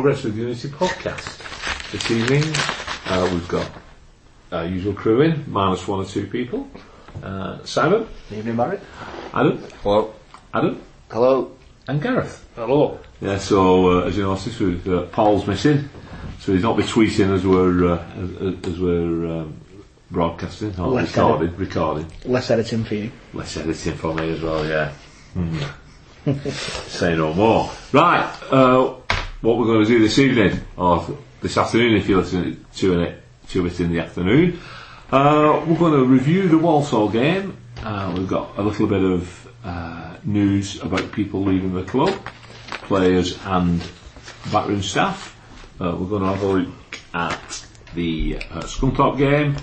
Welcome to the Progress with Unity podcast. This evening uh, we've got our usual crew in, minus one or two people. Uh, Simon, Evening, Barry. Adam, Hello. Adam, Hello. and Gareth. Hello. Yeah, so uh, as you noticed, we've, uh, Paul's missing, so he's not be tweeting as we're uh, as, as we're um, broadcasting or Less recording. Recording. Less editing for you. Less editing for me as well. Yeah. Hmm. Say no more. Right. Uh, what we're going to do this evening, or this afternoon, if you're listening to it to it in the afternoon, uh, we're going to review the Walsall game. Uh, we've got a little bit of uh, news about people leaving the club, players and backroom staff. Uh, we're going to have a look at the uh, Scunthorpe game,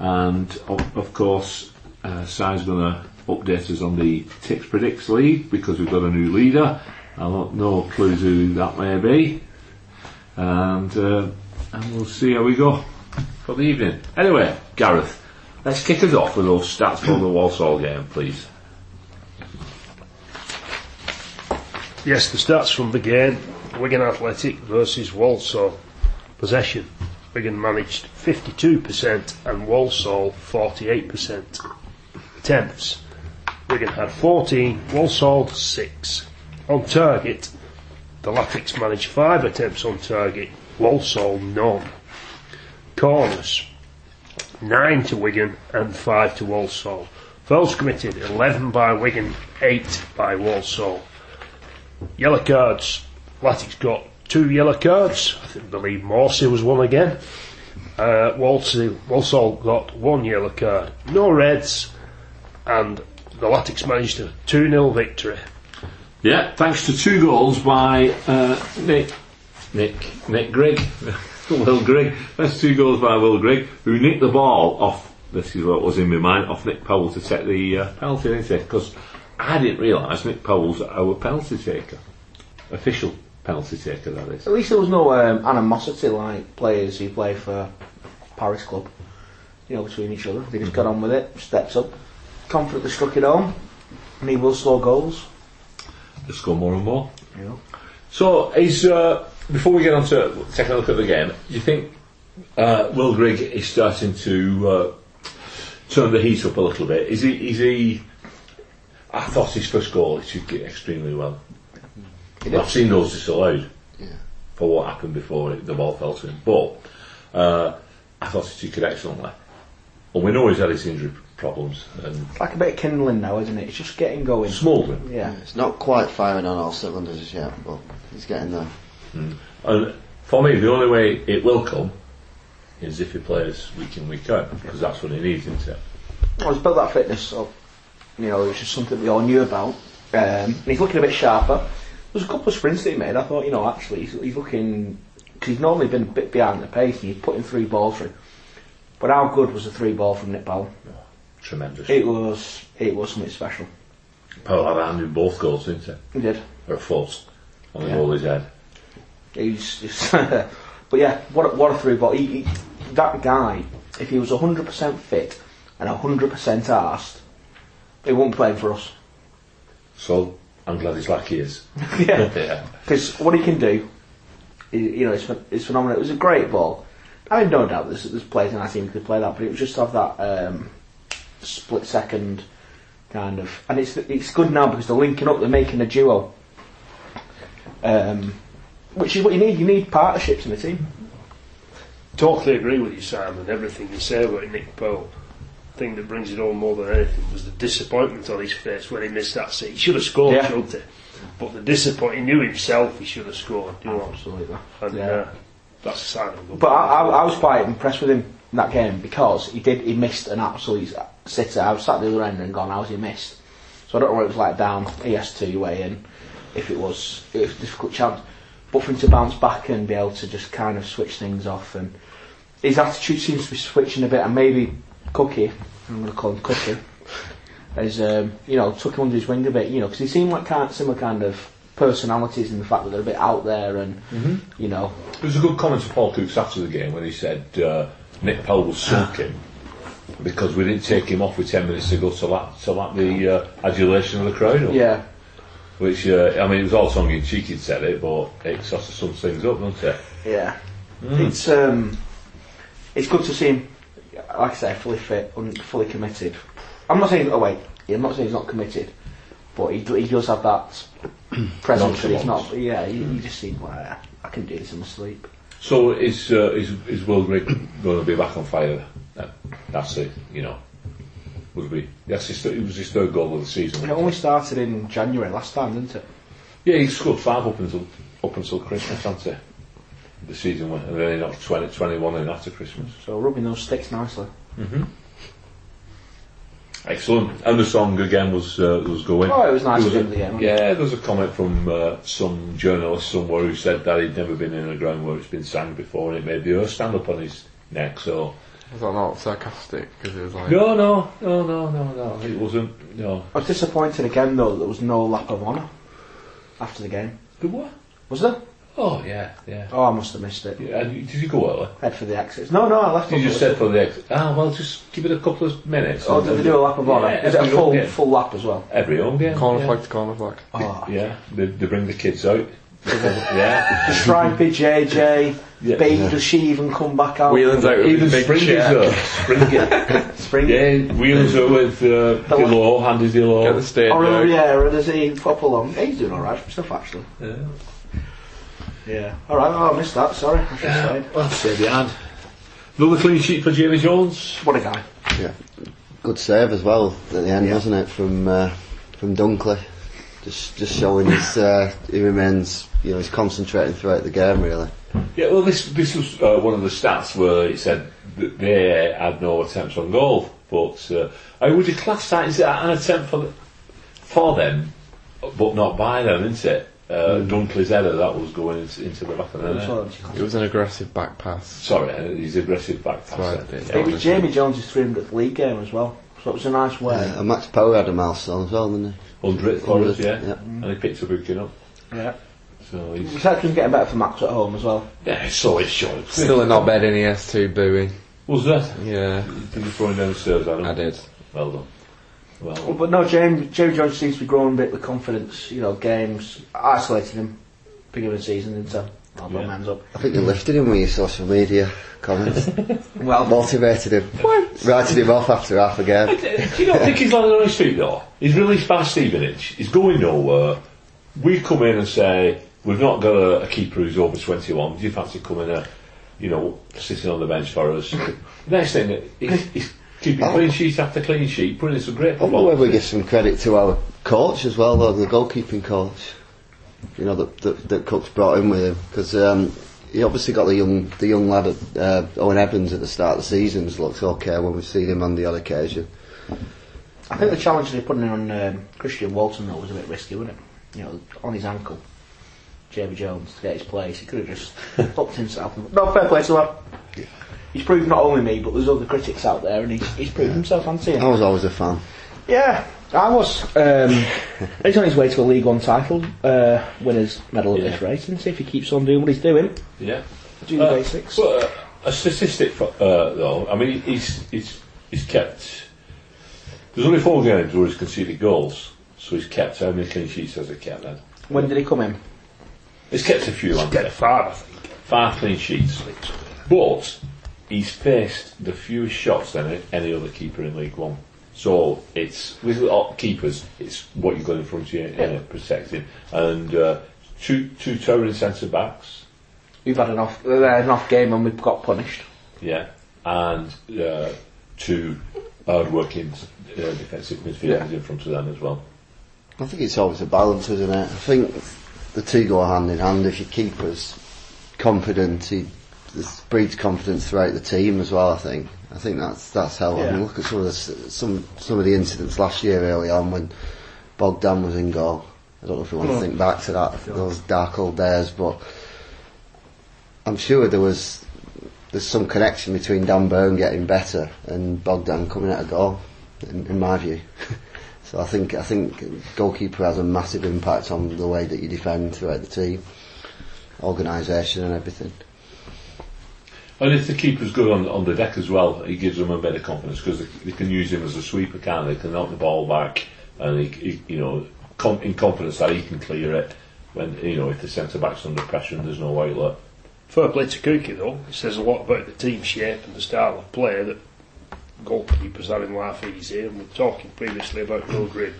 and of, of course, uh, Si's going to update us on the Tips Predicts League because we've got a new leader. I have got no clue who that may be, and uh, and we'll see how we go for the evening. Anyway, Gareth, let's kick us off with those stats from the Walsall game, please. Yes, the stats from the game Wigan Athletic versus Walsall. Possession Wigan managed 52% and Walsall 48%. Attempts Wigan had 14, Walsall 6. On target, the Latics managed 5 attempts on target, Walsall none. Corners 9 to Wigan and 5 to Walsall. Fouls committed 11 by Wigan, 8 by Walsall. Yellow cards. Latics got two yellow cards. I think, believe Morsy was one again. Uh, Walsall, Walsall got one yellow card. No reds, and the Latics managed a 2 0 victory. Yeah, thanks to two goals by uh, Nick, Nick, Nick Grigg, Will Grigg. That's two goals by Will Grigg, who nicked the ball off. This is what was in my mind off Nick Powell to take the uh, penalty, didn't he? Because I didn't realise Nick Powell's our penalty taker, official penalty taker. That is. At least there was no um, animosity like players who play for Paris club, you know, between each other. They just got on with it, steps up, confidently struck it home, and he will score goals. Score more and more. Know. So, is uh, before we get on to taking a look at the game, do you think uh, Will Grigg is starting to uh, turn the heat up a little bit? Is he? Is he? I thought his first goal he took it extremely well. I've seen those disallowed Yeah. for what happened before it, the ball fell to him, but uh, I thought he took it excellently. And we know he's had his injury problems and It's like a bit of kindling now, isn't it? It's just getting going. smouldering. Yeah. It's not quite firing on all cylinders as yet, but he's getting there. And for me, the only way it will come is if he plays week in, week out, because that's what he needs, isn't it? Well, he's built that fitness up. You know, it's just something we all knew about. Um, and he's looking a bit sharper. There's a couple of sprints that he made. I thought, you know, actually, he's, he's looking. Because he's normally been a bit behind the pace and he's putting three balls through. But how good was the three ball from Nick Powell? Tremendous. It was, it was something special. A hand in both goals, didn't he? He did. Or a foot on the Yeah. goalie's head. He's, he's but yeah, what a, what a three ball. He, he, that guy, if he was 100% fit and 100% asked, he wouldn't play for us. So I'm glad he's lucky he is. yeah. yeah. Because what he can do, you know, it's, it's phenomenal. It was a great ball. I have no doubt there's, there's players in our team who could play that, but it was just to have that um, split second kind of. And it's it's good now because they're linking up, they're making a duo. Um, which is what you need. You need partnerships in the team. Totally agree with you, Simon. Everything you say about Nick Powell. Thing that brings it home more than anything was the disappointment on his face when he missed that set. He should have scored, Yeah. shouldn't he? But the disappointment, he knew himself he should have scored. You know, Absolutely. and Yeah. uh, that's a sign of a But I, I. I was quite impressed with him in that game because he did he missed an absolute sitter. I was sat at the other end and gone, how's he missed? So I don't know what it was like down ES2 way and if it was it was a difficult chance. But for him to bounce back and be able to just kind of switch things off and his attitude seems to be switching a bit and maybe Cookie, I'm going to call him Cookie, has um, you know took him under his wing a bit, you know, because he seemed like kind similar kind of personalities in the fact that they're a bit out there and you know There was a good comment from Paul Cooks after the game when he said uh, Nick Powell was sulking because we didn't take him off with 10 minutes to go to lap, to lap the uh, adulation of the crowd. up. yeah Which, uh, I mean, it was all tongue in cheek, he'd said it, but it sort of sums things up, doesn't it? Yeah. It's um, it's good to see him, like I say, fully fit, and fully committed. I'm not saying. Oh wait, yeah, I'm not saying he's not committed, but he he does have that presence. that he's not. Yeah, he, he just seems like "Ah, I can do this in my sleep. So is uh, is is Will Grigg going to be back on fire? That's it. You know, would be. That's his. Th- it was his third goal of the season. It only started in January last time, didn't it? Yeah, he scored five up until up until Christmas, hasn't he? The season went, and then he knocked 20, 21 in after Christmas. So rubbing those sticks nicely. Mhm. Excellent. And the song again was uh, was going. Oh, it was nice There to a- the end. Yeah, there was a comment from uh, some journalist somewhere who said that he'd never been in a ground where it's been sang before, and it made the earth stand up on his neck. So Was that not sarcastic? Because it was like. no, no, no, no, no, no. It wasn't. No. I was disappointed again though that there was no lap of honour after the game. The what? Was there? Oh yeah, yeah. Oh, I must have missed it. yeah and did you go early? Head for the exits. No, no, I left. You just said for the ex- ah well, just give it a couple of minutes. Oh, and did they do a lap of honour? Yeah, Is it a full full lap as well? Every home game. Corner yeah. flag to corner flag. Oh. Yeah, they, they bring the kids out. Yeah. Stripey, JJ, Yeah. Babe, does she even come back out? Whelan's out with Even his big Spring is chair. there. Spring it. Spring. Yeah, Wheels are with uh, Dilo, Andy Get the Dilo. stage Or out. yeah, does he pop along? He's doing alright for stuff actually. Yeah. Yeah. Alright, oh, I missed that, sorry. I should have said. Well, stay behind. Another clean sheet for Jamie Jones. What a guy. Yeah. Good save as well at the end, Yeah. wasn't it, from uh, from Dunkley? Just just showing his uh, he remains you know he's concentrating throughout the game really. Yeah, well, this this was uh, one of the stats where it said that they had no attempts on goal. But uh, I would you class that as an attempt for for them, but not by them, isn't it? Uh, Dunkley's header that was going into, into the back of the net. It was an aggressive back pass. Sorry, uh, his aggressive back pass. Right, then. yeah. It was Jamie Jones' 300th league game as well. So it was a nice way. Uh, and Max Power had a milestone as well, didn't he? 100 for us, Hundred, yeah. yeah. And he picked up Buchan up. Yeah. So he's. Reception's getting better for Max at home as well. Yeah, so it's short. Still a not bad in ES2 booing. Was that? Yeah, Did you throw him downstairs, Adam? I did. Well done. Well, Well, but no, James, Jamie Jones seems to be growing a bit with confidence. You know, games isolated him, beginning of the season into. I'll put Yeah. my up. I think you lifted him with your social media comments. Well, Motivated him. What? Writing him off after half a game. do you not think he's landed on his feet though? He's released by Stevenage. He's going nowhere. We come in and say we've not got a, a keeper who's over 21. Do you fancy coming a, you know, sitting on the bench for us? Next thing, he's, he's keeping clean sheet after clean sheet, putting in some great I wonder whether we give some credit to our coach as well, though, the goalkeeping coach. You know that that, that Cook's brought in with him because um, he obviously got the young the young lad at, uh, Owen Evans at the start of the season. Has looked okay when we've seen him on the odd occasion. I think the challenge they're putting in on um, Christian Walton though was a bit risky, wasn't it? You know, on his ankle, Jamie Jones to get his place. He could have just hooked himself. No fair play to him. He's proved not only me, but there's other critics out there, and he's, he's proved himself, hasn't he? I was always a fan. Yeah, I was. Um, he's on his way to a League One title, uh, winners medal at Yeah. this race, and see if he keeps on doing what he's doing. Yeah. Do the Uh, basics. But uh, a statistic, for, uh, though, I mean, he's, he's, he's kept. There's only four games where he's conceded goals, so he's kept how many clean sheets has he kept then? When did he come in? He's kept a few, hasn't he? Get far, I think. Five clean sheets. But he's faced the fewest shots than any- any other keeper in League One. So it's with all keepers, it's what you've got in front of you Yeah. uh, protecting, and uh, two two towering centre backs, We've had an off, uh, an off game and we've got punished. yeah, and uh, two hard-working uh, defensive midfielders in front of them as well. I think it's always a balance, isn't it? I think the two go hand in hand. If your keeper's confident, he breeds confidence throughout the team as well. I think. I think that's that's helped. I mean, look at some of the some some of the incidents last year early on when Bogdan was in goal. I don't know if you want to hmm. think back to that those dark old days, but I'm sure there was there's some connection between Dan Burn getting better and Bogdan coming out of goal, in, in my view. so I think I think goalkeeper has a massive impact on the way that you defend throughout the team, organisation and everything. And if the keeper's good on, on the deck as well, he gives them a bit of confidence because they, they can use him as a sweeper, can't they? They can knock the ball back and he, he you know com- in confidence that he can clear it when you know if the centre back's under pressure and there's no outlet. Fair play to Cookie though. It says a lot about the team shape and the style of play that goalkeepers having life easy. And we we're talking previously about Will Grigg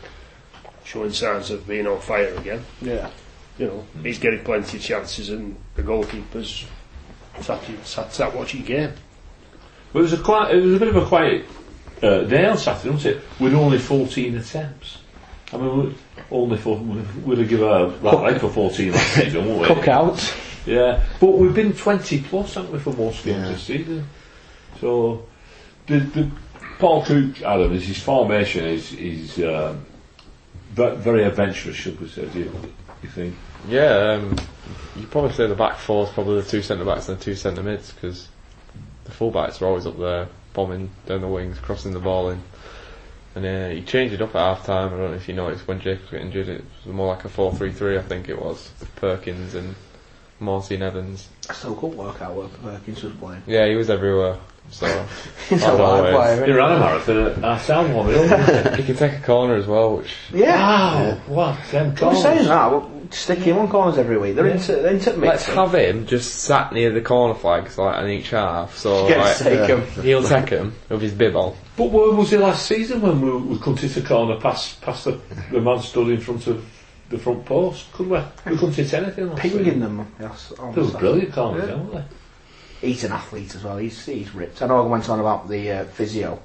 showing signs of being on fire again. Yeah. You know, he's getting plenty of chances, and the goalkeepers sat, sat, sat watching game. But it was a quite, it was a bit of a quiet uh, day on Saturday, wasn't it? With only 14 attempts. I mean, we only for we'd have given a well, like for 14 last season, wouldn't we? Cookouts. Yeah, but we've been 20 plus, haven't we, for most games Yeah. this season? So, the, the Paul Cook, Adam, is his formation is is um, very adventurous, should we say? Do you, you think? Yeah, um, you probably say the back four is probably the two centre backs and the two centre mids because the full backs are always up there bombing down the wings, crossing the ball in. And uh, he changed it up at half time. I don't know if you noticed when Jacobs got injured, it was more like a 4 3 3, I think it was, with Perkins and Morsy and Evans. I still couldn't work out where Perkins was playing. Yeah, he was everywhere. So He's a live always. player. He isn't ran a marathon at our sound one, didn't he can take a corner as well, which? Yeah. Wow, what? Them I'm saying that. We'll stick him on corners every week. They're into, they're into let's mixing. have him just sat near the corner flags like on each half. So Get like, to take him. he'll take him with his bib on. But where was it last season when we, we couldn't hit a corner past, past the, the man stood in front of the front post? Could we? We couldn't hit anything last Pinging season. them. Yes, on They were brilliant corners, Yeah. weren't they? He's an athlete as well. He's he's ripped. I know I went on about the uh, physio,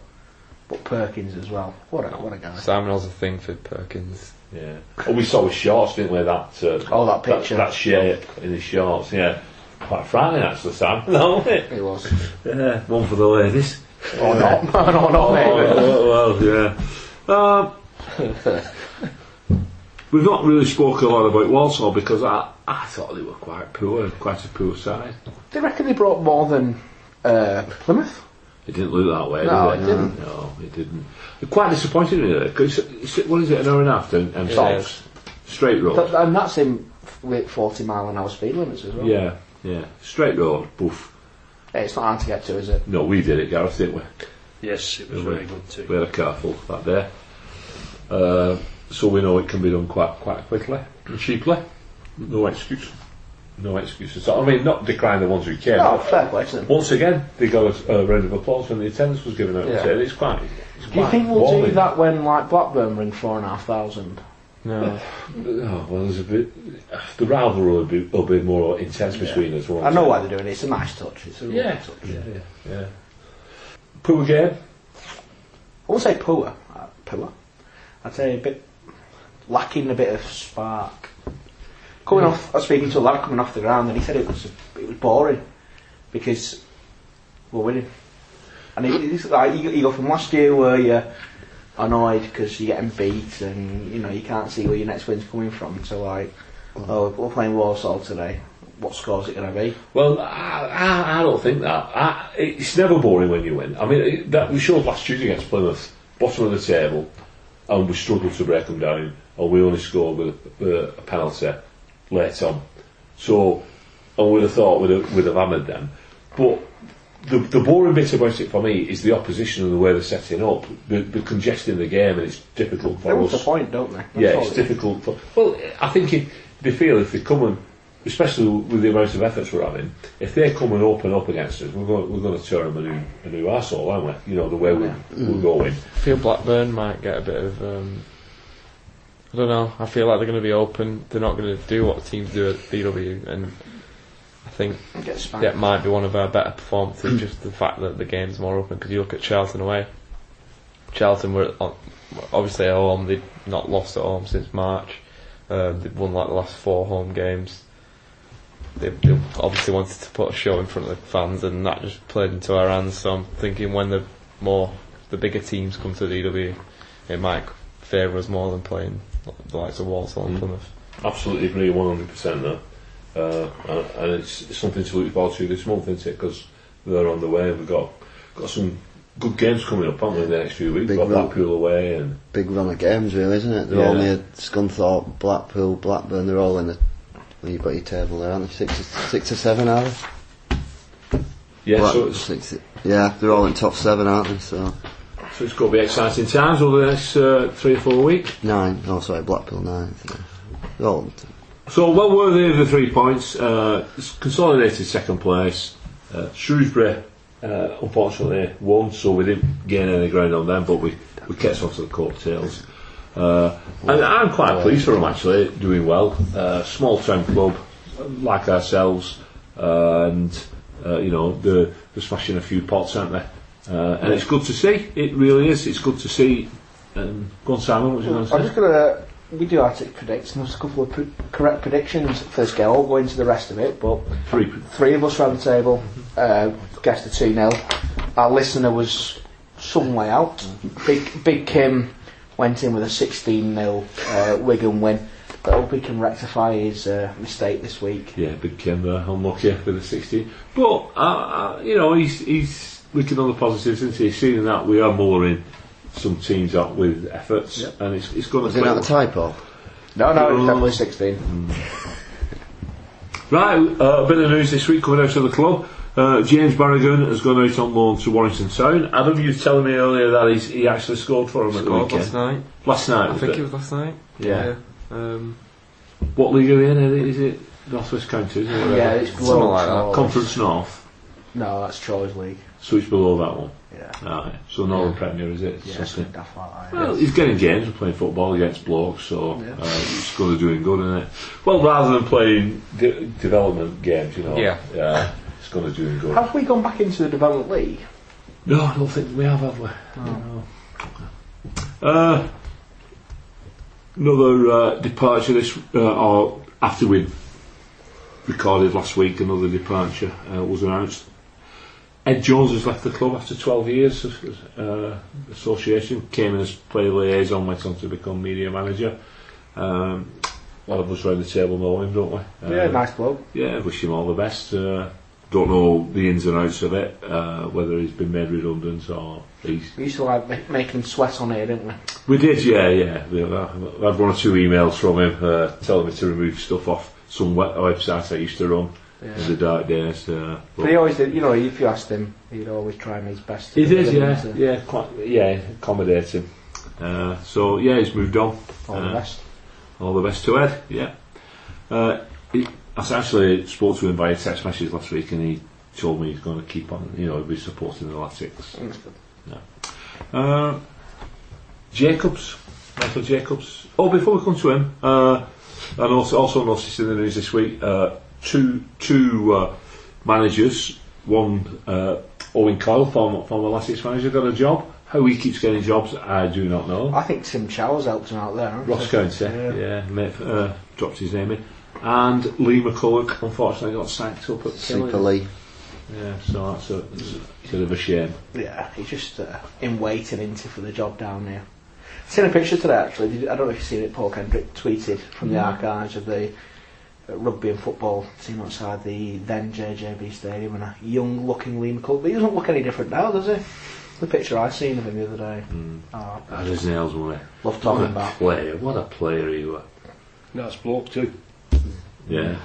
but Perkins as well. What a what a guy. Simon has a thing for Perkins. Yeah. Oh, we saw his shorts, didn't we? That uh, Oh, that picture. that, shape in his shorts. Yeah, quite frightening actually, Sam. No, wasn't it? He was. Yeah, one for the ladies. or not. no, no, not Oh, maybe. well, well, yeah. Um, we've not really spoken a lot about Walsall because I, I thought they were quite poor, quite a poor side. They reckon they brought more than uh, Plymouth. It didn't look that way, No, did it didn't. No, it didn't. They're quite disappointed in it. 'cause it's, it's, what is it, an hour and a half and, and It stops? Straight road. That, and that's in with 40 mile an hour speed limits as well. yeah, yeah. Straight road, boof. Hey, it's not hard to get to, is it? No, we did it, Gareth, didn't we? Yes, it was Yeah. very good too. We had a careful that day. Uh, so we know it can be done quite quite quickly and cheaply. No excuse. No excuses. I mean, not decrying the ones who came. No, fair play to them. Once again, they got a, a round of applause when the attendance was given out. Yeah. It's quite. It's Do you think we'll warming. do that when like Blackburn ring four and a half thousand? No. Oh, well, there's a bit. The rivalry will be, will be more intense between us. won't I know it? why they're doing it. It's a nice touch. It's a real Yeah. touch. Yeah, yeah, yeah. Poor game. I won't say poor. Uh, poor. I'd say a bit lacking a bit of spark. Coming off, I was speaking to a lad coming off the ground, and he said it was it was boring because we're winning. And it, it's like you, you go from last year where you're annoyed because you're getting beat, and you know you can't see where your next win's coming from. To like, oh, we're playing Warsaw today. What score's it going to be? Well, I, I, I don't think that. I, it's never boring when you win. I mean, it, that we showed last Tuesday against Plymouth, bottom of the table, and we struggled to break them down, and we only scored with a, a penalty late on. So, and we'd have thought we'd have, we'd have hammered them. But the, the boring bit about it for me is the opposition and the way they're setting up. They're, they're congesting the game, and it's difficult for want us. the point, don't they? That's Yeah, it's it is. difficult. For, well, I think if they feel if they come and, especially with the amount of efforts we're having, if they come and open up against us, we're going, we're going to turn them a new, a new arsehole, aren't we? You know, the way we, we're going. I feel Blackburn might get a bit of. Um, I don't know. I feel like they're going to be open. They're not going to do what teams do at DW, and I think that might be one of our better performances. just the fact that the game's more open. Because you look at Charlton away. Charlton were obviously at home. They've not lost at home since March. Um, they've won like the last four home games. They, they obviously wanted to put a show in front of the fans, and that just played into our hands. So I'm thinking when the more the bigger teams come to DW, it might favour us more than playing the likes of Walsall and Plymouth. Absolutely agree, 100% there. Uh, and, and it's, it's something to look forward to this month, isn't it? Because they're on the way. We've got got some good games coming up, haven't we, in the next few weeks? Big got run. Blackpool away and Big run of games, really, isn't it? They're Yeah. all near Scunthorpe, Blackpool, Blackburn. They're all in the. Well, you've got your table there, aren't they? Six, or- six or seven, are they? yeah, Black- so it's, six, yeah, they're all in top seven, aren't they? So So it's going to be exciting times over the next uh, three or four weeks. Nine. Oh, sorry, Blackpool nine. Oh, So well worthy of the three points. Uh, consolidated second place. Uh, Shrewsbury, uh, unfortunately, won, so we didn't gain any ground on them, but we, we kept off to the coattails. Uh, and I'm quite pleased for them actually, doing well. Uh, small town club, like ourselves, uh, and uh, you know they're, they're smashing a few pots, aren't they? Uh, and it's good to see. It really is. It's good to see. Um, go on, Simon. What was you going I'm just gonna. We do our tick predicts, and there's a couple of pre- correct predictions for this game. I won't go into the rest of it, but Three. three of us round the table uh, guessed a 2 0. Our listener was some way out. Big Big Kim went in with a 16 0 uh, Wigan win. But I hope he can rectify his uh, mistake this week. Yeah, big Kim there, unlucky with the 16. But, uh, uh, you know, he's, he's looking on the positives, isn't he? He's seeing that we are mulling some teams up with efforts, and it's, it's going was to it not a typo? No, no, it was Oh. definitely 16. Right, uh, a bit of news this week coming out of the club. Uh, James Barragan has gone out on loan to Warrington Town. Adam, you were telling me earlier that he's, he actually scored for him at the weekend. last night. Last night, I think it? it was last night. Yeah. Um, What league are they in? Is it North West Counties? Is it? Yeah, it's below Something like that. Conference North, No, that's Troy's league. So it's below that one. Yeah. Right, so Northern Premier, is it? Yeah, Something. something like that. Well, he's getting games and playing football against blokes, so Yeah. uh, it's going to do him good, isn't it? Well, rather than playing de- development games, you know, Yeah. uh, it's going to do him good. Have we gone back into the development league? No, I don't think we have, have we? No. Uh, another uh, departure this, uh, or after we recorded last week, another departure uh, was announced. Ed Jones has left the club after 12 years of uh, association, came in as player liaison, went on to become media manager. Um, a lot of us around the table know him, don't we? yeah, Uh, nice bloke. yeah, wish him all the best. Uh, don't know the ins and outs of it, uh, whether he's been made redundant or he's. We used to like ma- make him sweat on here, didn't we? We did, yeah, yeah. We uh, had one or two emails from him uh, telling me to remove stuff off some web- website I used to run in a dark days. Uh, But he always did, you know, if you asked him, he'd always try his best. he did, yeah, to yeah, quite, yeah, accommodating. Uh, so yeah, he's moved on. All the Uh, best. All the best to Ed, yeah. Uh, he, I actually spoke to him via text message last week and he told me he's going to keep on, you know, he'll be supporting the Latics. Uh, Jacobs, Michael Jacobs. Oh, before we come to him, uh, and also, also noticed in the news this week, uh, two two uh, managers, one uh, Owen Coyle, former, former Latics manager, got a job. How he keeps getting jobs, I do not know. I think Tim Chowers helped him out there. Ross he? County, Yeah. yeah, uh, dropped his name in. And Lee McCulloch, unfortunately, got sacked up at Super Lee. Yeah, so that's a, it's a bit of a shame. Yeah, he's just uh, in waiting into for the job down there. seen a picture today actually. Did I don't know if you've seen it. Paul Kendrick tweeted from the archives of the rugby and football team outside the then JJB Stadium, and a young-looking Lee McCulloch. But he doesn't look any different now, does he? The picture I seen of him the other day. Hmm. Oh, Had his nails on it. love What talking a about. player, what a player he was. Nice bloke too. Yeah,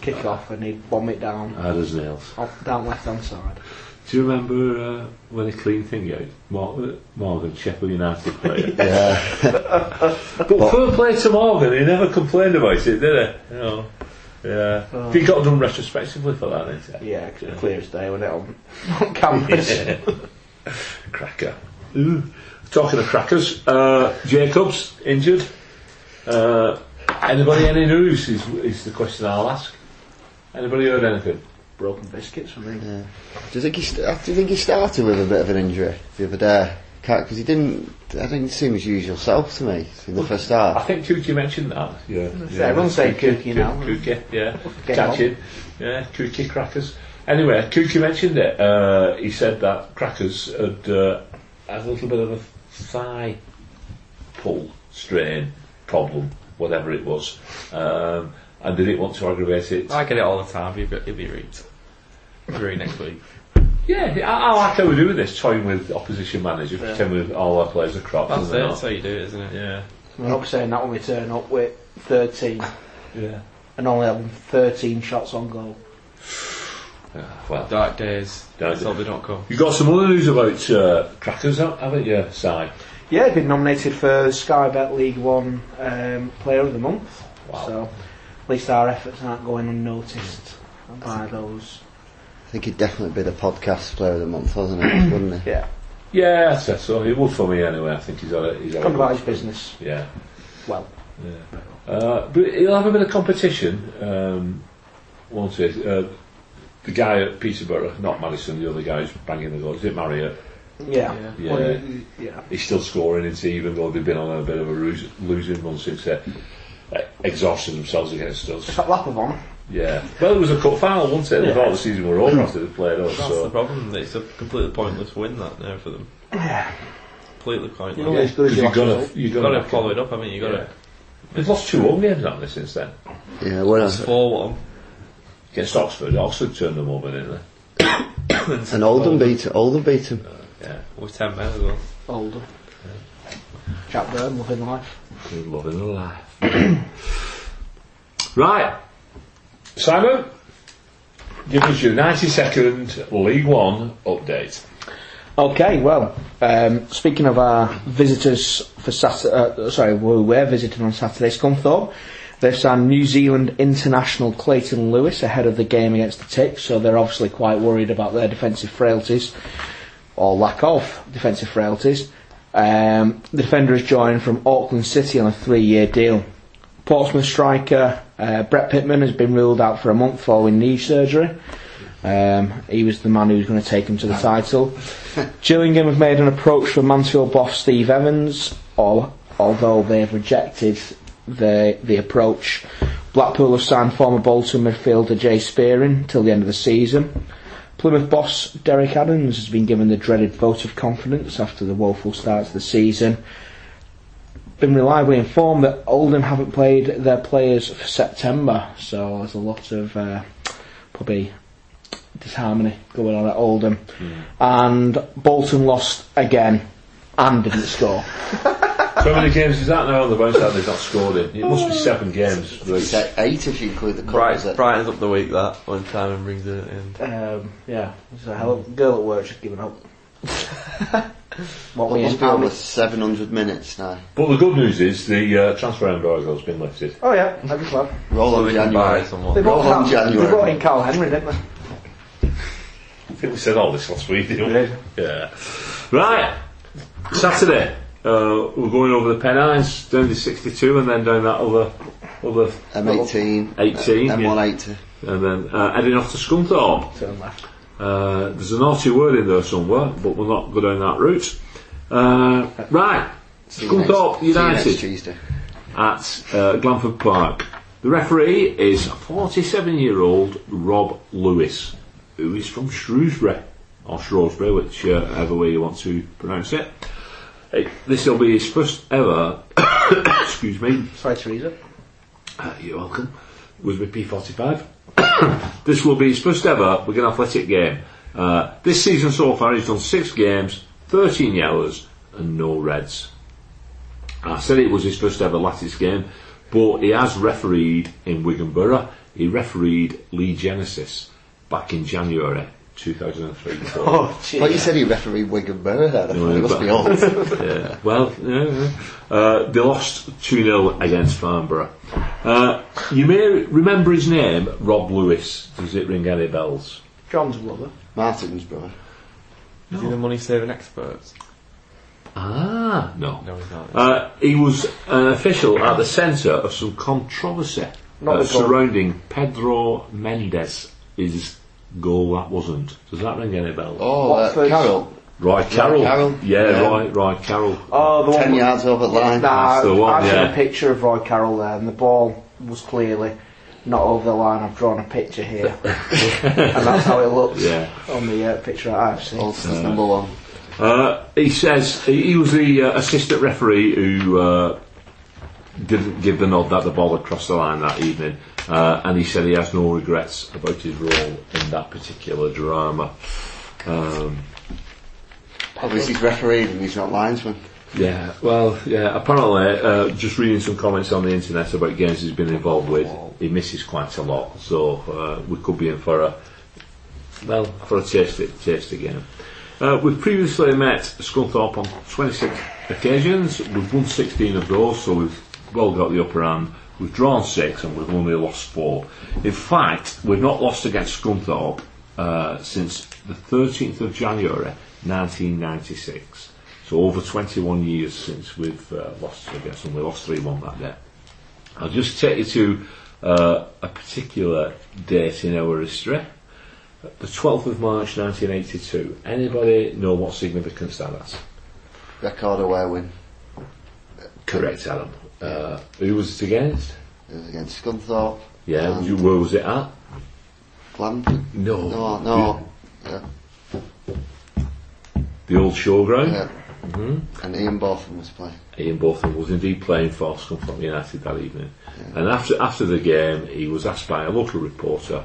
Kick off and he'd bomb it down, had his nails. off, down left hand side. Do you remember uh, when he cleaned thing out? Morgan, Morgan Sheffield United player. Yeah. but fair play to Morgan, he never complained about it, did he? You know, yeah. Oh. He got done retrospectively for that, didn't he? Yeah, clear as day when it on, on cameras. Cracker. Ooh. Talking of crackers, uh, Jacobs injured. Uh, anybody any news? Is, is the question I'll ask. Anybody heard anything? Broken biscuits for me. yeah. Do you think he? St- do you think he started with a bit of an injury the other day? Because he didn't. I didn't seem his usual self to me in the first I think Kuki mentioned that. Yeah, Yeah, everyone's saying Kuki now. Kuki, yeah, Get catching, yeah, Kuki crackers. Anyway, Kuki mentioned it. Uh, he said that crackers had uh, had a little bit of a thigh pull, strain, problem, whatever it was, um, and didn't want to aggravate it. I get it all the time. You'll be, you'll be right. You'll be right next week. Yeah, I, I like how we're doing this, toying with opposition managers, Yeah. pretend with all our players are crops. That's and it. That's how you do it, isn't it? Yeah, I'll be saying that when we turn up with 13 yeah. and only having 13 shots on goal. well, Dark days. Dark Let's they don't come. you've got some other news about uh, crackers, haven't you, Si? Yeah, he's been nominated for Sky Bet League One um, Player of the Month. Wow. So at least our efforts aren't going unnoticed by those. I think he'd definitely be the podcast player of the month, wasn't it? Wouldn't he? Yeah, Yeah, I'd say so. It would for me anyway. I think he's had a, he's had a gone about his business Yeah. well. Uh, but he'll have a bit of competition, um, won't he? Uh, the guy at Peterborough, not Maddison, the other guy who's banging the goal, is it Marriott? Yeah, Yeah. Yeah. Well, yeah. He's still scoring, isn't even though they've been on a bit of a lose, losing run since then. uh, exhausted themselves against us. It's that lap of honour. Yeah. Well, it was a cup final, wasn't it? They Yeah. thought the season were over after they played us. That's the problem. It's a completely pointless win that now for them. Yeah. Completely pointless. You're only as good as Because your you've got to, you've You've got got to to follow it up. I mean, you've got Yeah. They've lost two home games, haven't they, since then? Yeah, well, to four one. Against Oxford. Oxford turned them over, didn't they? and Oldham beat Oldham beat him. Uh, yeah. with ten men as well. Older. Jack Byrne, loving life. Good loving the life. right. Simon, give us your 90 second League One update. Okay, well, um, speaking of our visitors for Saturday, uh, sorry, we were visiting on Saturday, Scunthorpe. They've signed New Zealand international Clayton Lewis ahead of the game against the Ticks, so they're obviously quite worried about their defensive frailties, or lack of defensive frailties. Um, the defender has joined from Auckland City on a three-year deal. Portsmouth striker uh, Brett Pitman has been ruled out for a month following knee surgery. Um, he was the man who was going to take him to the title. Gillingham have made an approach for Mansfield boss Steve Evans, al- although they have rejected the the approach. Blackpool have signed former Bolton midfielder Jay Spearing till the end of the season. Plymouth boss Derek Adams has been given the dreaded vote of confidence after the woeful start to the season. Been reliably informed that Oldham haven't played their players for September, so there's a lot of uh, probably disharmony going on at Oldham. And Bolton lost again and didn't score. So how many games is that now on the bounce that they've not scored in? It must be seven games. It's like eight if you include the cup. Bright, is it? brightens up the week that when Simon brings it in. Um, yeah, there's a hell of a girl at work just given up. what What we must be how 700 minutes now. But the good news is the uh, transfer embargo has been lifted. Oh yeah, every club. Roll So on we can buy January. They brought, Roll on Carl, they brought in Karl Henry, didn't they? I think we said all this last week, didn't we? Yeah. Right. Saturday. Uh, we're going over the Pennines, down to 62 and then down that other, other M18. 18. yeah. M180. And then uh, heading off to Scunthorpe. Turn left. Uh, there's a naughty word in there somewhere, but we'll not go down that route. Uh, right. See you next- Scunthorpe see you next United Tuesday. at uh, Glanford Park. The referee is 47 year old Rob Lewis, who is from Shrewsbury, or Shrewsbury, whichever way you want to pronounce it. This will be his first ever, excuse me, Sorry, Teresa. uh, you're welcome. Was with P45. this will be his first ever Wigan Athletic game. Uh, this season so far, he's done six games, 13 yellows, and no reds. I said it was his first ever Latics game, but he has refereed in Wigan Borough. He refereed Leigh Genesis back in January 2003. So, Oh, gee. Well, you said he refereed Wigan Borough there. I he must be old. yeah. Well, yeah, yeah. Uh, they lost 2 0 against Farnborough. Uh, you may remember his name, Rob Lewis. Does it ring any bells? John's brother. Martin's brother. Is he the money saving experts? Ah, no. No, he's not. Uh, he was an official at the centre of some controversy uh, surrounding Pedro Mendes. His goal that wasn't. Does that ring any bells? Oh, uh, Watford. Carroll. Roy Carroll. Carroll. Yeah, Yeah. Roy, Roy Carroll. Oh, the one. 10 yards over the line. Nah, That's the one, I've seen yeah. a picture of Roy Carroll there, and the ball was clearly not over the line. I've drawn a picture here, and that's how it looks Yeah. on the uh, picture that I've seen. Ulster's number one. Uh, he says he, he was the uh, assistant referee who uh, didn't give the nod that the ball had crossed the line that evening, uh, and he said he has no regrets about his role in that particular drama. Um, Obviously he's refereed and he's not linesman. yeah, well, yeah. Apparently, uh, just reading some comments on the internet about games he's been involved with, he misses quite a lot. So uh, we could be in for a well, for a tasty, tasty game. Uh, we've previously met Scunthorpe on 26 occasions. We've won 16 of those, so we've well got the upper hand. We've drawn six and we've only lost four. In fact, we've not lost against Scunthorpe uh, since the 13th of January 1996. So over 21 years since we've uh, lost against them. We lost 3 1 that day. I'll just take you to uh, a particular date in our history. The 12th of March 1982. Anybody know what significance that has? Record away win. Correct, Adam. Uh, who was it against? It was against Scunthorpe. Yeah, you- where was it at? Glanton. No. No, no. Yeah. The old showground. yeah. And Ian Botham was playing. Ian Botham was indeed playing for Scunthorpe United that evening. And after after the game, he was asked by a local reporter,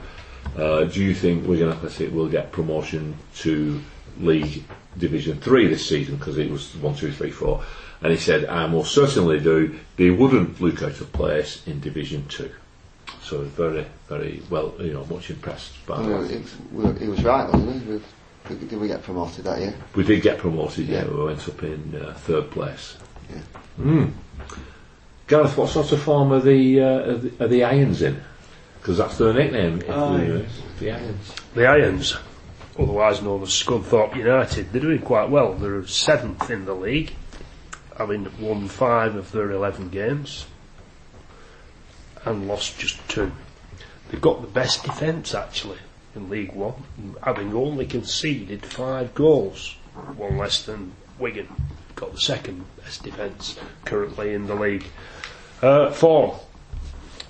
uh, "Do you think Wigan Athletic will get promotion to League Division Three this season?" Because it was one, two, three, four, and he said, "I most certainly do. They wouldn't look out of place in Division Two." So very, very well, you know, much impressed by Well, that. it- he was right, wasn't he? We- we- Did we get promoted that year? We did get promoted, yeah. Yeah. We went up in uh, third place. Yeah. Mm. Gareth, what sort of form are the uh, are the, are the Irons in? Because that's their nickname. Oh, the, yes. the Irons. The Irons, otherwise known as Scunthorpe United, they're doing quite well. They're seventh in the league, having won five of their 11 games and lost just two. They've got the best defence actually in League One, having only conceded five goals, one less than Wigan. Got the second best defence currently in the league. Uh, for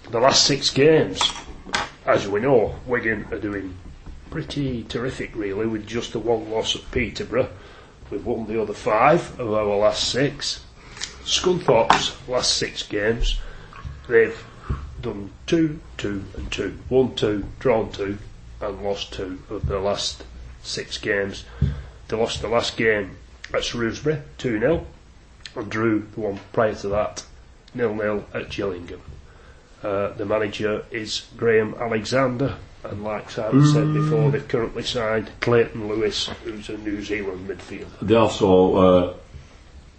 the last six games, as we know, Wigan are doing pretty terrific, really, with just the one loss at Peterborough. We've won the other five of our last six. Scunthorpe's last six games, they've done two, two, and two. Won two, drawn two, and lost two of their last six games. They lost the last game at Shrewsbury, 2 0, and drew the one prior to that, 0 0 at Gillingham. Uh, the manager is Graham Alexander, and like Simon said before, they've currently signed Clayton Lewis, who's a New Zealand midfielder. They also, uh,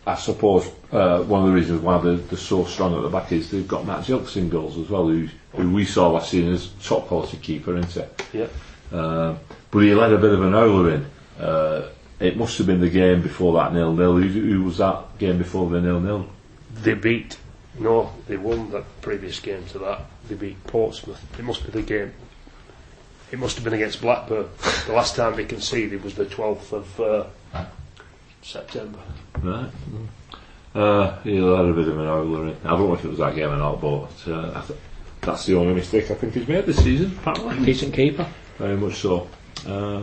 I suppose, uh, one of the reasons why they're, they're so strong at the back is they've got Matt Gilks in goals as well, who, who we saw last season as top quality keeper, isn't it? Yeah. Uh, but he led a bit of an howler in. Uh, it must have been the game before that nil nil. Who, who was that game before the nil nil? They beat, no, they won that previous game to that. They beat Portsmouth. It must be the game. It must have been against Blackburn. the last time they conceded was the 12th of uh, September. Right. Uh, he led a bit of an howler in. I don't know if it was that game or not, but uh, I th- that's the only mistake I think he's made this season, apparently. Decent keeper. Very much so. Uh,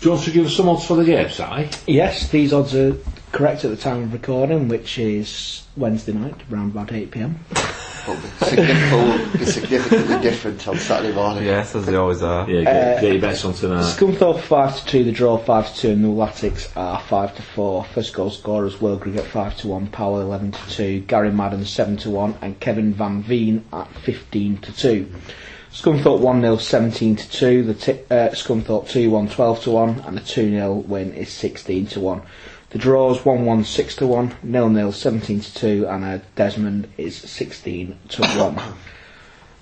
do you want to give us some odds for the game, Si? Yes, these odds are correct at the time of recording, which is Wednesday night, around about 8 pm. But be significantly, be significantly different on Saturday morning. Yes, as they always are. Yeah, get, get your bets on tonight. Scunthorpe 5 to 2, the draw 5 to 2, and the Latics are 5 to 4. First goal scorers Will Grigg at 5 to 1, Powell 11 to 2, Gary Madden 7 to 1, and Kevin Van Veen at 15 to 2. Scunthorpe 1 0 17 to 2, the t- uh, Scunthorpe 2 1 12 to 1, and the 2 0 win is 16 to 1. The draws 1 1 6 to 1, 0 0 17 to 2, and uh, Desmond is 16 to 1.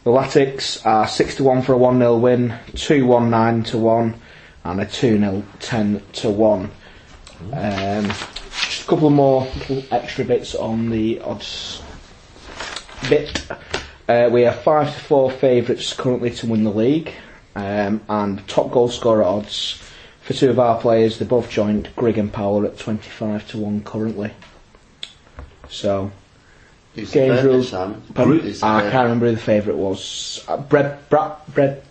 The Latics are 6 to 1 for a 1 0 win, 2 1 9 to 1, and a 2 0 10 to 1. Um, just a couple more little extra bits on the odds bit. Uh, we are 5 to 4 favourites currently to win the league, um, and top goal scorer odds for two of our players, they're both joined Grigg and Powell at 25 to 1 currently. So, Who's Games favourite, rules- Pardon? The I can't remember who the favourite was. Uh, Brett, Brett, Brett,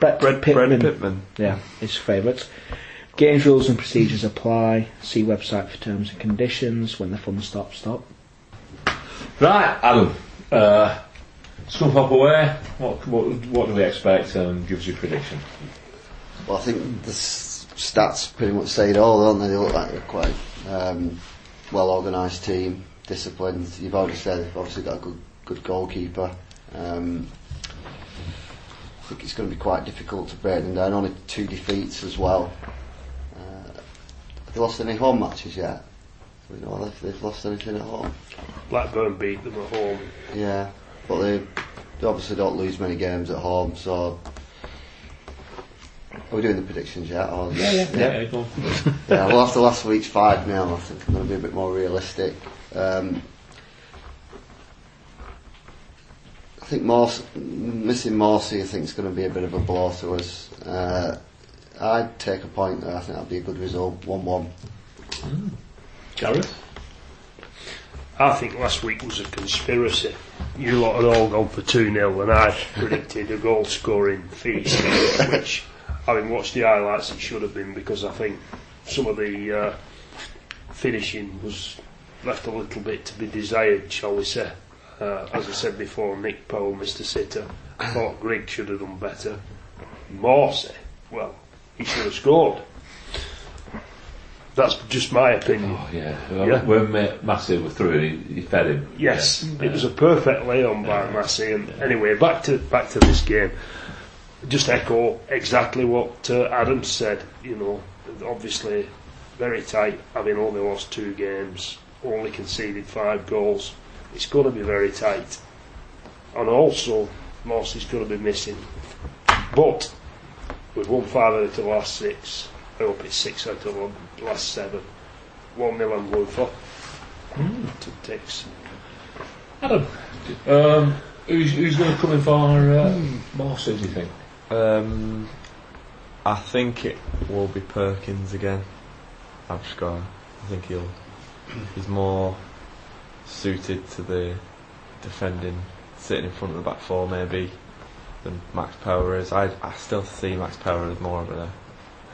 Brett, Brett Pitman. Brett Pitman. Yeah, his favourite. Games rules and procedures apply. See website for terms and conditions. When the fun stops, stop. Right, Adam. Uh, Scunthorpe away. What, what, what do we expect? And gives you a prediction. Well, I think the s- stats pretty much say it all, don't they? They look like they're quite um, well organised team, disciplined. You've already said they've obviously got a good, good goalkeeper. Um, I think it's going to be quite difficult to break them down. Only two defeats as well. Uh, have they lost any home matches yet? Do we know if they've lost anything at home? Blackburn beat them at home. Yeah, but they, they obviously don't lose many games at home, so. Are we doing the predictions yet? Or Yeah, yeah, yeah. go on. yeah, well, after last week's 5 0, I think I'm going to be a bit more realistic. Um, I think Morse, missing Morsy, I think, is going to be a bit of a blow to us. Uh, I'd take a point there, I think that'd be a good result 1 1. Gareth? I think last week was a conspiracy. You lot had all gone for 2 0, and I predicted a goal scoring feast, which, having watched the highlights, it should have been because I think some of the uh, finishing was left a little bit to be desired, shall we say. Uh, as I said before, Nick Powell, Mr. Sitter, I thought Grigg should have done better. Morsy, well, he should have scored. That's just my opinion. Oh, yeah. Well, Yeah. When Ma- Massey was through, he, he fed him. Yes, Yeah. it was a perfect lay on by Massey. And anyway, back to back to this game. Just echo exactly what uh, Adam said. You know, obviously very tight, having only lost two games, only conceded five goals. It's going to be very tight, and also Morsy's going to be missing. But we've won five out of the last six. I hope it's six out of the last seven. One nil I'm going for. To ticks. Adam, um, who's, who's going to come in for uh, Morsy, do you think? Um, I think it will be Perkins again. Got. I think he'll. He's more suited to the defending, sitting in front of the back four maybe, than Max Power is. I I still see Max Power as more of an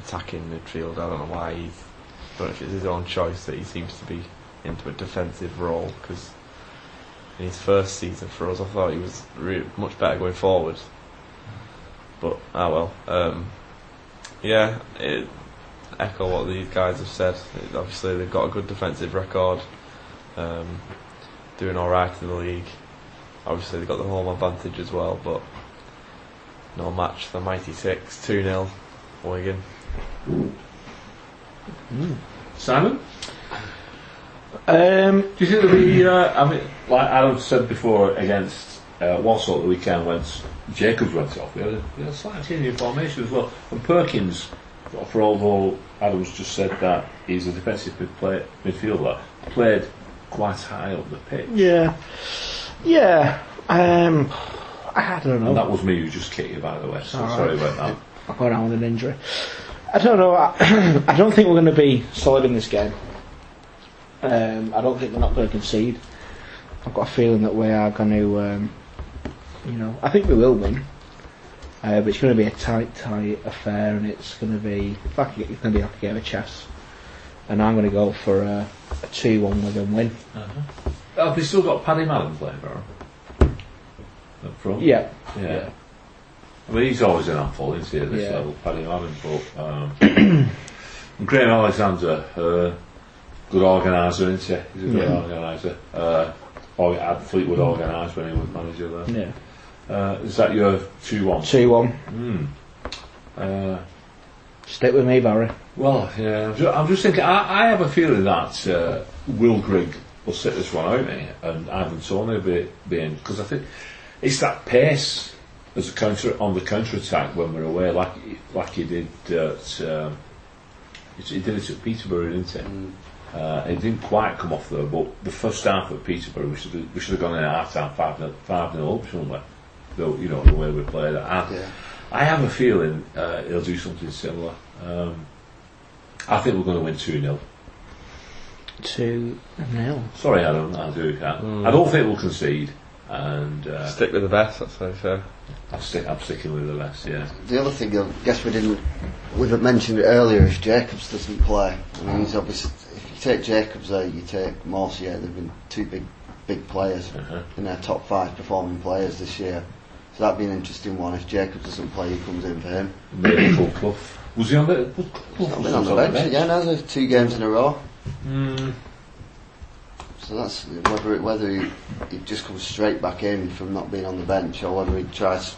attacking midfield. I don't know why he's. I don't know if it's his own choice that he seems to be into a defensive role because in his first season for us, I thought he was re- much better going forward. But ah well. Um, yeah, it, echo what these guys have said. It- obviously, they've got a good defensive record, um, doing all right in the league. Obviously, they've got the home advantage as well, but no match. The mighty Tics, two 0 Wigan. Simon? Um, Do you think there'll be, uh, I mean, like Adam said before against uh, Walsall at the weekend when s- Jacobs went off, we had a, we had a slight change in formation as well. And Perkins, for although Adams just said that he's a defensive play, midfielder, played quite high up the pitch. yeah, yeah. Um, I don't know. And that was me who just kicked you, by the way, so sorry about that. I'll go down with an injury. I don't know. I, I don't think we're going to be solid in this game. Um, I don't think we're not going to concede. I've got a feeling that we are going to, um, you know, I think we will win. Uh, but it's going to be a tight, tight affair, and it's going to be like it's going to be like a game of chess. And I'm going to go for a, a two-one Wigan win. Have they still got Paddy Madden playing for him? Up front? Yeah, Yeah. yeah. I mean, he's always an handful, isn't he, at this Yeah. level, Paddy Madden, but um, Graham Alexander, uh, good organiser, isn't he? He's a good Yeah. organiser. Uh, or had Fleetwood organised when he was manager there. yeah. Uh, is that your 2 1? Two-one. Hmm. Uh, Stick with me, Barry. well, yeah, I'm just, I'm just thinking, I, I have a feeling that uh, Will Grigg will sit this one out, mate, and Ivan Toney will be, be in, because I think it's that pace as a counter on the counter attack when we're away, like like he did at um, he did it at Peterborough, didn't he? Uh, it didn't quite come off though, but the first half at Peterborough, we should have, we should have gone in at half time five nil five nil up, shouldn't we? Though you know the way we played it. And Yeah. I have a feeling uh, he'll do something similar. Um, I think we're going to win two 0 Two nil. Sorry, Adam, I do that. I don't think we'll concede, and uh, Stick with the best. That's what I say. I'll stick, I'm sticking with the rest. Yeah. The other thing, I guess we didn't, we mentioned it earlier, if Jacobs doesn't play, I mean, he's obviously, if you take Jacobs out, you take Morsy out, they've been two big, big players Uh-huh. in their top five performing players this year. So that'd be an interesting one. If Jacobs doesn't play, who comes in for him? Maybe Colclough. Was he on the? Was Clough He's was on the on bench again, has he? Two games in a row. Mm, So that's whether it, whether he, he just comes straight back in from not being on the bench, or whether he tries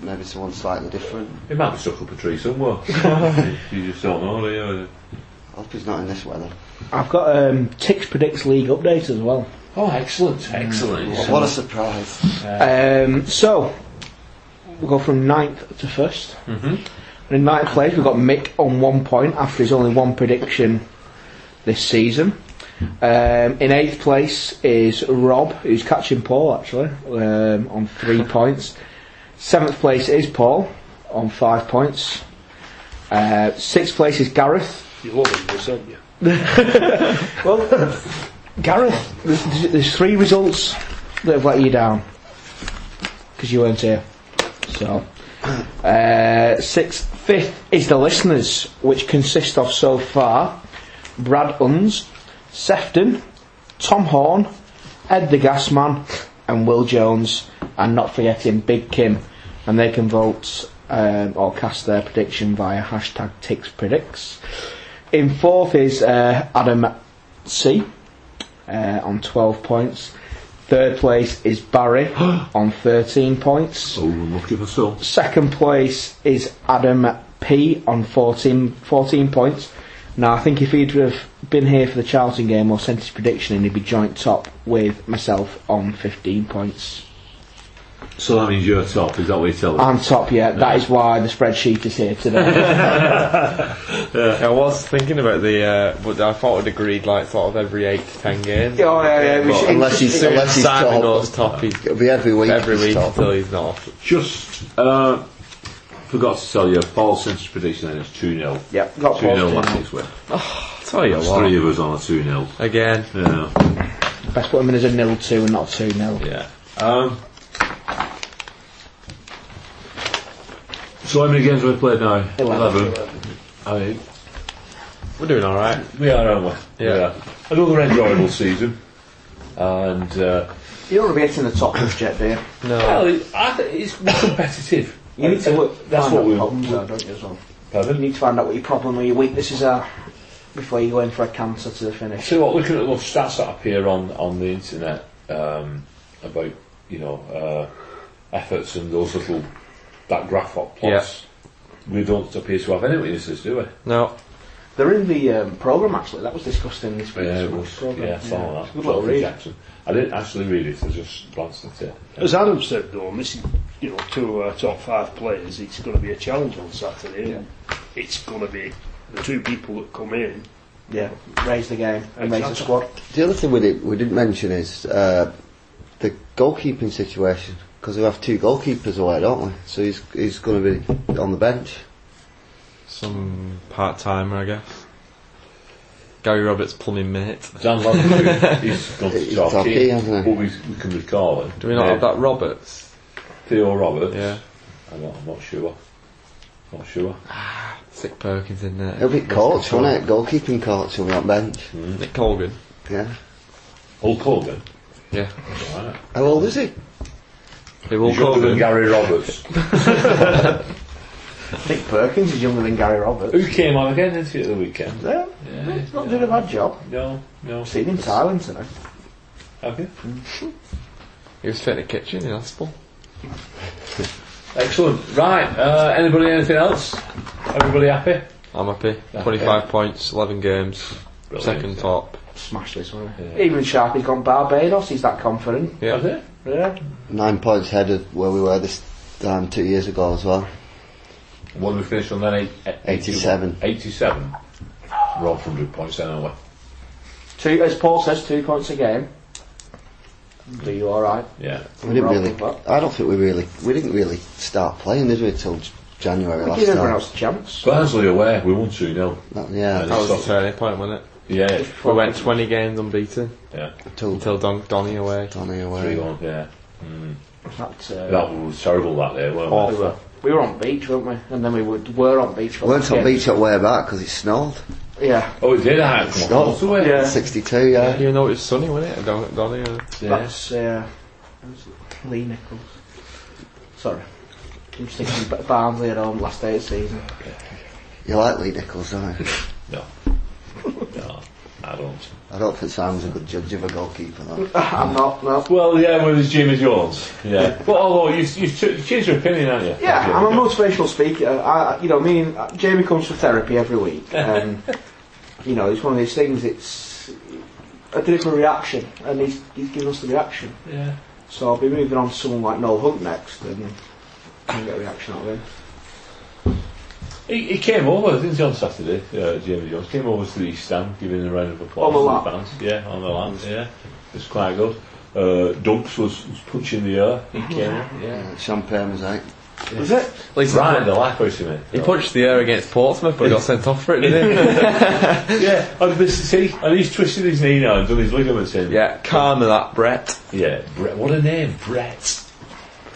maybe someone slightly different. He might be stuck up a tree somewhere. you just don't know, do you? I hope he's not in this weather. I've got um, Tix Predicts League update as well. Oh, excellent, excellent. What, what a surprise! Um, so, we'll go from ninth to 1st Mhm. In ninth place, we've got Mick on one point after his only one prediction this season. Um, in eighth place is Rob, who's catching Paul actually, um, on three points. Seventh place is Paul on five points. Uh, sixth place is Gareth. You love him, this, don't you? Well, Gareth, there's, there's three results that have let you down because you weren't here. So, uh, sixth, fifth is the listeners, which consist of so far Brad Unns, Sefton, Tom Horn, Ed the Gasman, and Will Jones, and not forgetting Big Kim. And they can vote um, or cast their prediction via hashtag TixPredicts. In fourth is uh, Adam C uh, on 12 points. Third place is Barry on 13 points. Oh, looking for some. Second place is Adam P on 14, 14 points. Now, I think if he'd have been here for the Charlton game or sent his prediction in, he'd be joint top with myself on 15 points. So that means you're top, is that what you're telling me? I'm top, yeah. That is why the spreadsheet is here today. I was thinking about the, uh, but I thought we'd agreed like sort of every eight to ten games. oh, yeah, yeah. we But should- Unless he's, Soon unless he's Simon top, knows top, he's it'll be every week. every week top. until he's not. Just uh, forgot to tell you, Paul's since prediction then is 2 0. Yeah, got 2 0 Paul's last 2-0. week's win. tell you There's what. three of us on a 2 0. Again, Yeah. Best put him in as a nil two and not two nil. Yeah. Um, so how many games have we played now? Eleven. I mean, we're doing all right. we are, aren't we? Yeah. We are. Another enjoyable season. And, uh, You don't want to be hitting the top just yet, do you? No, well, I think it's more competitive. You need to And look, That's find what out we problems are, don't you, as well? You Pardon? need to find out what your problem or your weaknesses are before you go in for a cancer to the finish. So what, looking at the stats that appear on, on the internet um, about, you know, uh, efforts and those little, that graph plots, we don't appear to have any witnesses, do we? no. They're in the um, programme actually, that was discussed in this week's Yeah, was, programme. yeah, I saw It's a that. good little read. Jackson. I didn't actually read it, I just glanced at it. As Adam said, though, missing you know two of our top five players, it's going to be a challenge on Saturday. and It's going to be the two people that come in. Yeah, raise the game and raise the squad. The other thing we, did, we didn't mention is uh, the goalkeeping situation because we have two goalkeepers away, don't we? So he's he's going to be on the bench. Some part timer, I guess. Gary Roberts plumbing mate. Dan Lavin, he's gone to He's Torquay, Torquay, hasn't he? but we, we can recall him. Do we not have that Roberts? Theo Roberts. Yeah. I'm not, I'm not sure. Not sure. Ah, Sick Perkins in there. He'll be coach, won't it? Goalkeeping coach will be on bench. Hmm. Nick Colgan. Yeah. Hulk Hogan. Yeah. Right. How old is he? He will He's younger than Gary Roberts. Nick Perkins is younger than Gary Roberts. Who came on again didn't the weekend? Yeah, Yeah, he's not doing a bad job. No, no. I've seen him Thailand tonight. Have you? He was fit in the kitchen in hospital. Excellent. Right. Uh, anybody? Anything else? Everybody happy? I'm happy. Yeah. 25 points, 11 games, Brilliant. second top. Smashed this one. Yeah. Even Sharpie's gone Barbados, he's that confident. Yeah. Have you? Yeah. Nine points ahead of where we were this time two years ago as well. What did we finish on then? Eight, eight- 87. 87. We're on 100 points then, aren't we? Two, as Paul says, two points a game. Do you alright? Yeah. We didn't really. I don't think we really. We didn't really start playing, did we, till January We last give everyone time? else a chance. Barnsley away, we won 2 0. Yeah, And That was a turning point, wasn't it? Yeah, We went 20 games unbeaten yeah. till until Don- Donny away. Donny 3 1, yeah. That, uh, That was terrible that day, weren't Awful. we, were, we were on beach, weren't we? And then we would, were on beach. We weren't on game. beach at way back because it snowed. Yeah. Oh, it did, I come Scott. on, motorway. Yeah. 62, yeah. You know it was sunny, wasn't it? Don- Donny. uh, Yeah. That's uh, Lee Nicholls. Sorry. I'm just thinking Barnsley at home last day of the season. You like Lee Nicholls, don't you? No. No. I don't. I don't think Sam's a good judge of a goalkeeper, though. I'm not, no. Well, yeah, well, there's is yours. Yeah. But although you, you, you changed your opinion, haven't you? Yeah, I'm a Jones. motivational speaker. I, you know, me and uh, Jamie comes for therapy every week, and you know, it's one of these things. It's a different reaction, and he's, he's given us the reaction. Yeah. So I'll be moving on to someone like Noel Hunt next, and try and get a reaction out of him. He, he came over, didn't he, on Saturday, uh, Jamie Jones? Came over to the East Stand, giving a round of applause On the lap. fans. Yeah, on the lap, yeah. It's quite good. Uh, Dunks was, was punching the air. He came in, yeah. Uh, Champagne was out. Was it? At least Right in the lap, I see, mate. he punched the air against Portsmouth, but he got sent off for it, didn't he? Yeah, and, this, see, and he's twisted his knee now and done his ligaments in. yeah, calmer that, Brett. Yeah, Brett. What a name, Brett.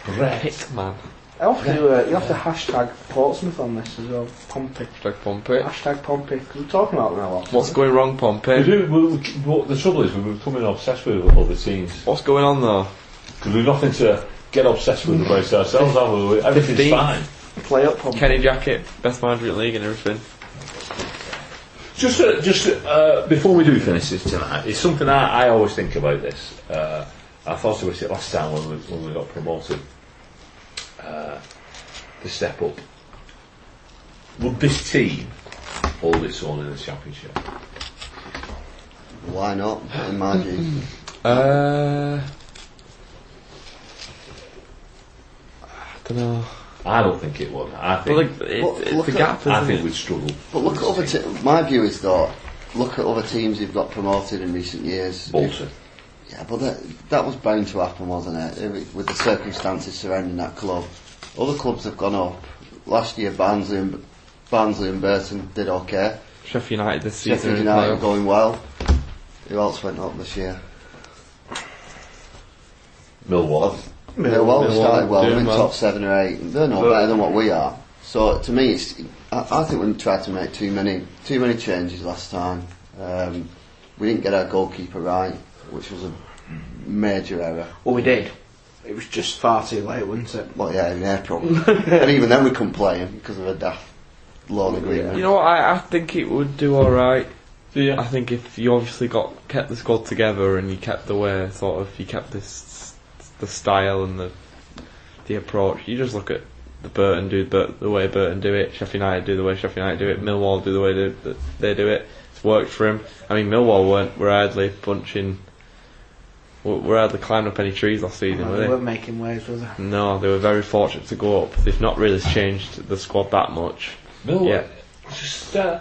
Brett. Hit man. I have to, uh, you have to hashtag Portsmouth on this as well. Pompey. Hashtag Pompey. Hashtag Pompey. 'cause we're talking about them a lot. What's going wrong, We Pompey? do, we, we, what the trouble is, we're becoming obsessed with other teams. What's going on though? Because we've nothing to get obsessed with about ourselves, have we? Everything's 15th. fine. Play up Pompey. Kenny Jackett, best manager in the league and everything. Just, uh, just uh, before we do finish this tonight, it's something I, I always think about this. Uh, I thought about it last time when we, when we got promoted. Uh, the step up. Would this team hold its own in the championship? Why not? In my view. Uh, I don't know. I don't think it would. I think. Well, like, it, Look- it's look the gap, isn't I think it? we'd struggle. But look at other te- My view is though, look at other teams who've got promoted in recent years. Bolton. Yeah, but that, that was bound to happen, wasn't it? It- With the circumstances surrounding that club. Other clubs have gone up. Last year, Barnsley and, Barnsley and Burton did okay. Sheffield United this season. Sheffield in United playoffs. going well. Who else went up this year? Millwall. Yeah, well, we Millwall started well. doing We're in well. top seven or eight. They're no But- better than what we are. So to me, it's, I, I think we tried to make too many too many changes last time. Um, we didn't get our goalkeeper right, which was a major error. Well, we did. It was just far too late, wasn't it? Well, yeah, in April, and even then we couldn't play him because of a daft loan agreement. You know what? I, I think it would do all right. Do you? I think if you obviously got kept the squad together and you kept the way sort of you kept this the style and the the approach. You just look at the Burton do the, the way Burton do it. Sheffield United do the way Sheffield United do it. Millwall do the way they, that they do it. It's worked for him. I mean, Millwall weren't were hardly punching. Were were hardly climbing up any trees last season, No, were they they? weren't making waves, were they? No, they were very fortunate to go up. They've not really changed the squad that much. Millwall. Yeah. Just, uh,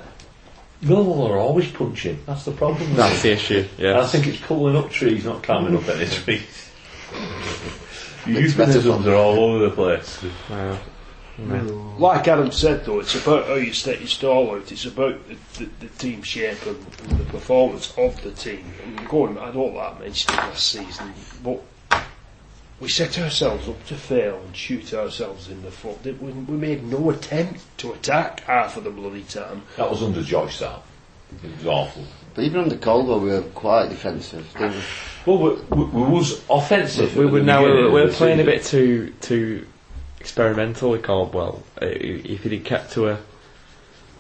Millwall are always punching. That's the problem. That's the issue. And I think it's pulling up trees, not climbing up any trees. Your It's better euphemisms are all over the place. Wow. Like Adam said, though, it's about how you set your stall out. It's about the, the, the team shape and, and the performance of the team. And going, I don't like mentioning last season, but we set ourselves up to fail and shoot ourselves in the foot. We, we made no attempt to attack half of the bloody time. That was under Joyce, that. It was awful. But even under Caldwell, we were quite defensive. They were- Well, we, we, we was offensive. We were now we were, we were playing a bit too too experimental with Caldwell. Uh, If he'd kept to a,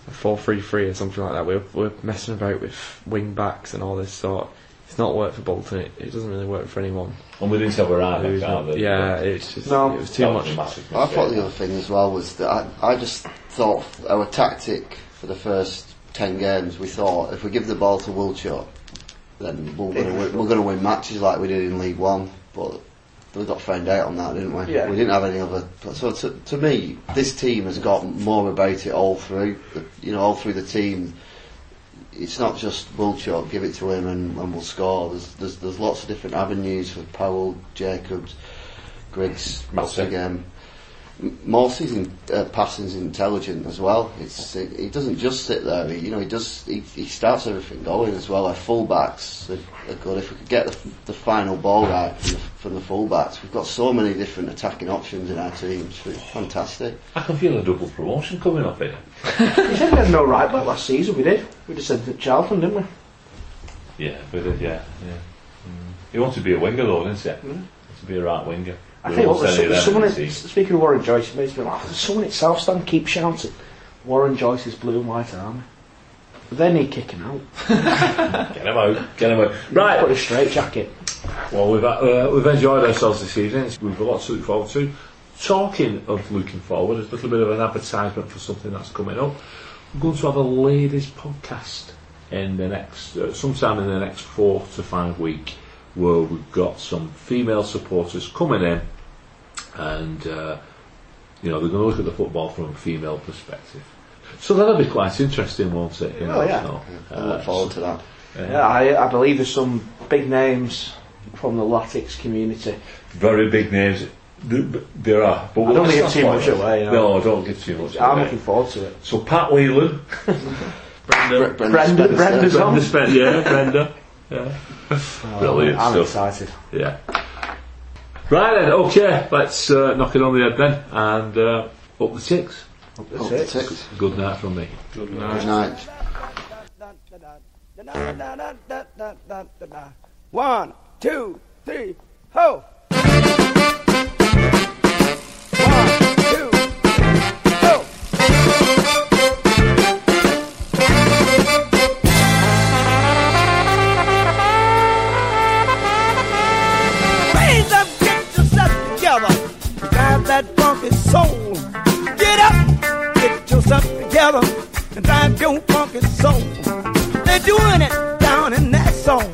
a four three three or something like that, we were, we were messing about with wing backs and all this sort. It's not worked for Bolton. It, it doesn't really work for anyone. And we didn't have a right Who's back not- either. yeah, it's just No. it was too That was much. a I thought the other thing as well was that I, I just thought our tactic for the first ten games, we thought if we give the ball to Wildschut, then we're going to win, we're going to win matches like we did in League One. But we got found out on that, didn't we? Yeah. We didn't have any other. So to, to me, this team has got more about it all through. The, you know, all through the team. It's not just Wildschut, give it to him and, and we'll score. There's, there's there's lots of different avenues for Powell, Jacobs, Griggs, Morsy. again. Morsy's in, uh, passing's intelligent as well. It's it, he doesn't just sit there. He, you know, he does. He, he starts everything going as well. Our fullbacks are, are good. If we could get the, the final ball right from the, from the fullbacks, we've got so many different attacking options in our team. It's fantastic. I can feel a double promotion coming up here. We said we had no right back last season, we did. We just said that Charlton, didn't we? Yeah, we did, yeah. yeah. Mm. He wanted to be a winger though, didn't he? Mm. To be a right winger. I think what, of someone, in speaking of Warren Joyce, it makes me laugh. Someone at South Stand keeps shouting, Warren Joyce's blue and white army. They need kicking out. Get him out. Get him out. Right. Put a straight jacket. Well, we've uh, we've enjoyed ourselves this evening. We've got lots to look forward to. Talking of looking forward, a little bit of an advertisement for something that's coming up. We're going to have a ladies' podcast in the next, uh, sometime in the next four to five week, where we've got some female supporters coming in, and uh, you know they're going to look at the football from a female perspective. So that'll be quite interesting, won't it? You Oh, yeah. so, I uh, look forward to that. Yeah, I, I believe there's some big names from the Latics community. very big names. There are, but I don't give too much away, you know. No, don't give too much. I'm away. looking forward to it. So Pat Whelan, Brenda, Bre- Brenda, Spencer. Brenda's on. Brenda Spen- yeah, Brenda, yeah, brilliant I'm stuff. excited. Yeah. Right then, okay, let's uh, knock it on the head then, and uh, up the Tics. That's Up the it. Tics. Good night from me. Good night. One, two, three, ho! That funky soul. Get up, get yourself together. And drive your funky soul. They're doing it down in that song.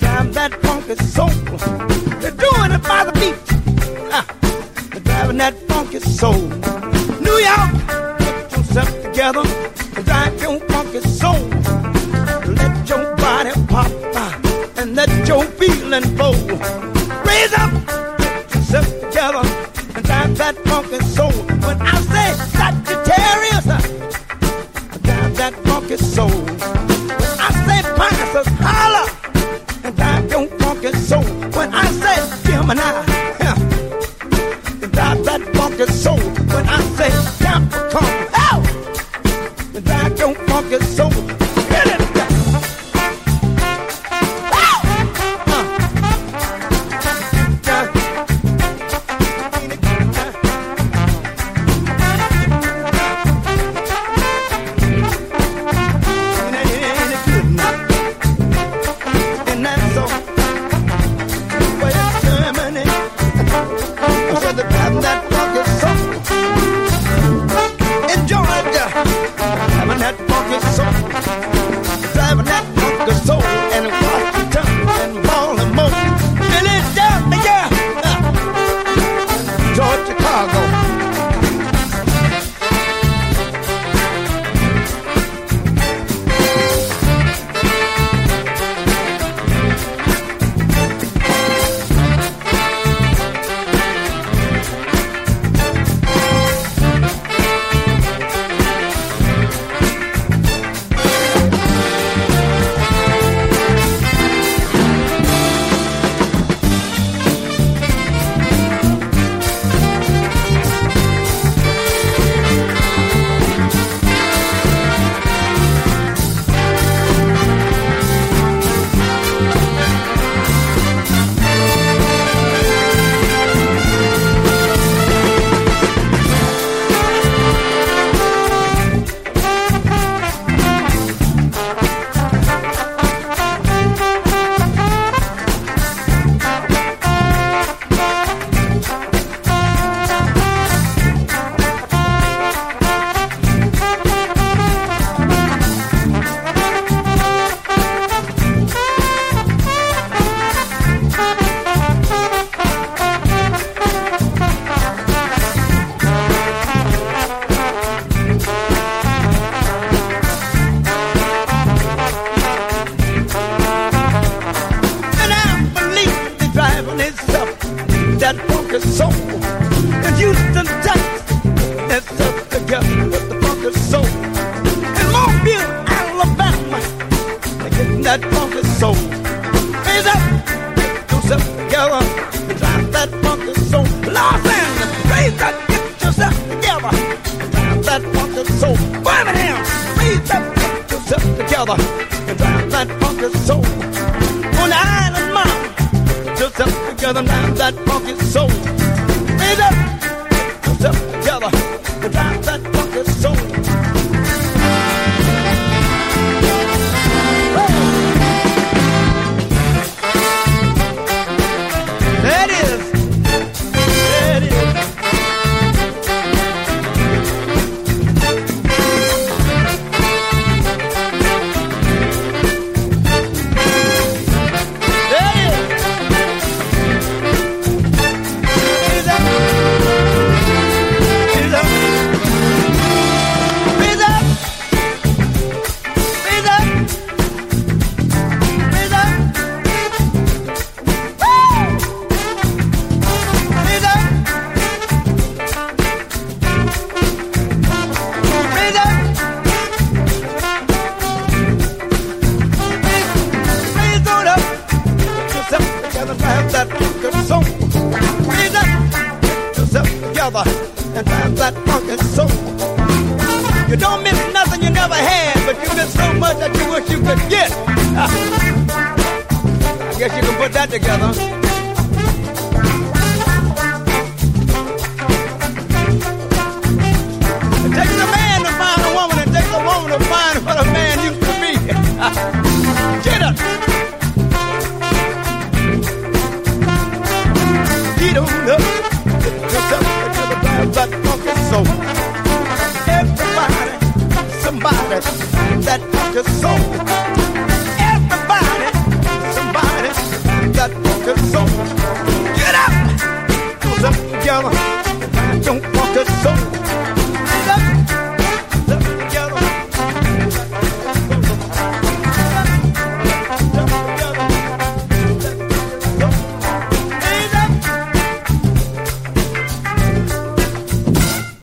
Drive that funky soul. They're doing it by the beat. Ah, they're driving that funky soul. New York, get yourself together. And drive your funky soul. Let your body pop and let your feeling flow. Raise up, get yourself together, drive that funky soul. When I say Sagittarius, uh, drive that funky soul. When I say Pisces, holla, and drive your funky soul. When I say Gemini, huh, drive that funky soul. When I say Capricorn,